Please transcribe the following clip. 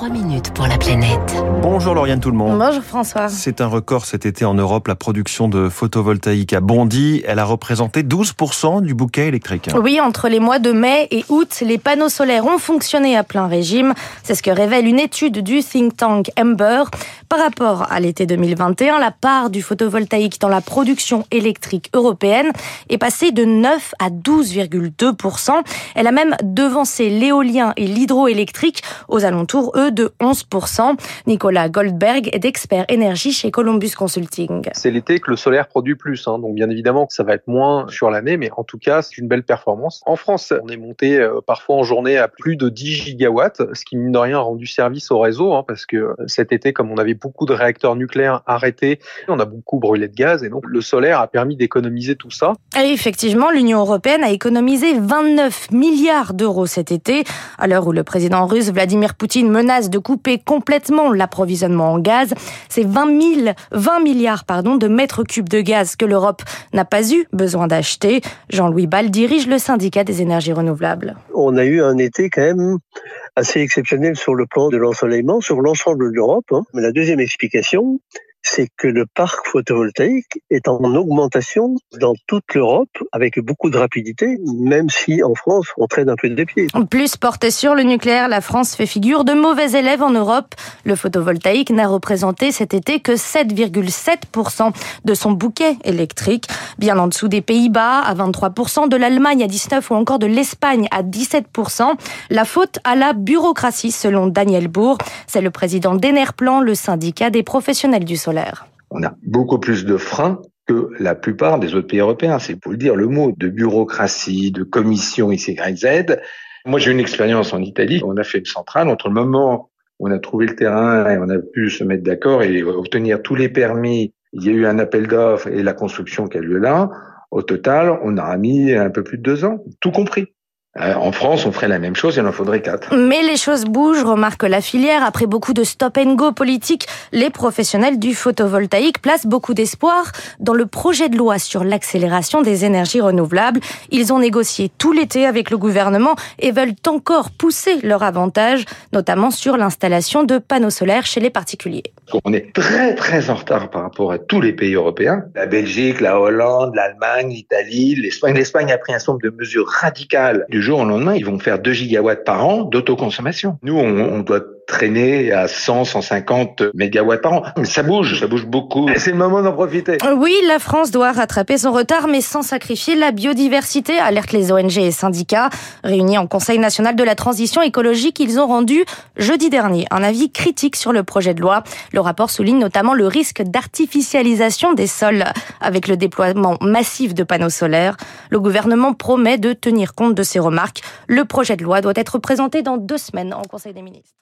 3 minutes pour la planète. Bonjour Lauriane tout le monde. Bonjour François. C'est un record cet été en Europe. La production de photovoltaïque a bondi. Elle a représenté 12% du bouquet électrique. Oui, entre les mois de mai et août, les panneaux solaires ont fonctionné à plein régime. C'est ce que révèle une étude du think tank Ember. Par rapport à l'été 2021, la part du photovoltaïque dans la production électrique européenne est passée de 9 à 12,2%. Elle a même devancé l'éolien et l'hydroélectrique aux alentours, eux, de 11%. Nicolas Goldberg est d'expert énergie chez Columbus Consulting. C'est l'été que le solaire produit plus, hein. donc bien évidemment que ça va être moins sur l'année, mais en tout cas c'est une belle performance. En France, on est monté euh, parfois en journée à plus de 10 gigawatts, ce qui mine de rien a rendu service au réseau, hein, parce que cet été, comme on avait beaucoup de réacteurs nucléaires arrêtés, on a beaucoup brûlé de gaz, et donc le solaire a permis d'économiser tout ça. Et effectivement, l'Union européenne a économisé 29 milliards d'euros cet été, à l'heure où le président russe Vladimir Poutine menace de couper complètement l'approvisionnement en gaz. C'est 20, 000, 20 milliards pardon, de mètres cubes de gaz que l'Europe n'a pas eu besoin d'acheter. Jean-Louis Ball dirige le syndicat des énergies renouvelables. On a eu un été quand même assez exceptionnel sur le plan de l'ensoleillement sur l'ensemble de l'Europe. Hein. Mais la deuxième explication, c'est que le parc photovoltaïque est en augmentation dans toute l'Europe avec beaucoup de rapidité, même si en France on traîne un peu des pieds. Plus porté sur le nucléaire, la France fait figure de mauvais élève en Europe. Le photovoltaïque n'a représenté cet été que 7,7% de son bouquet électrique, bien en dessous des Pays-Bas à 23%, de l'Allemagne à 19% ou encore de l'Espagne à 17%. La faute à la bureaucratie selon Daniel Bourg. C'est le président d'Enerplan, le syndicat des professionnels du sol. On a beaucoup plus de freins que la plupart des autres pays européens. C'est pour le dire le mot de bureaucratie, de commission Z. Moi, j'ai une expérience en Italie. On a fait une centrale entre le moment où on a trouvé le terrain et on a pu se mettre d'accord et obtenir tous les permis. Il y a eu un appel d'offres et la construction qui a lieu là. Au total, on a mis un peu plus de deux ans, tout compris. Euh, en France, on ferait la même chose, il en faudrait quatre. Mais les choses bougent, remarque la filière. Après beaucoup de stop and go politique, les professionnels du photovoltaïque placent beaucoup d'espoir dans le projet de loi sur l'accélération des énergies renouvelables. Ils ont négocié tout l'été avec le gouvernement et veulent encore pousser leur avantage, notamment sur l'installation de panneaux solaires chez les particuliers. On est très très en retard par rapport à tous les pays européens. La Belgique, la Hollande, l'Allemagne, l'Italie, l'Espagne. L'Espagne a pris un certain nombre de mesures radicales du jour au lendemain, ils vont faire 2 gigawatts par an d'autoconsommation. Nous, on, on doit traîner à 100, 150 mégawatts par an. Ça bouge, ça bouge beaucoup. C'est le moment d'en profiter. Oui, la France doit rattraper son retard, mais sans sacrifier la biodiversité, alertent les ONG et syndicats. Réunis en Conseil national de la transition écologique, ils ont rendu jeudi dernier un avis critique sur le projet de loi. Le rapport souligne notamment le risque d'artificialisation des sols avec le déploiement massif de panneaux solaires. Le gouvernement promet de tenir compte de ces remarques. Le projet de loi doit être présenté dans deux semaines en Conseil des ministres.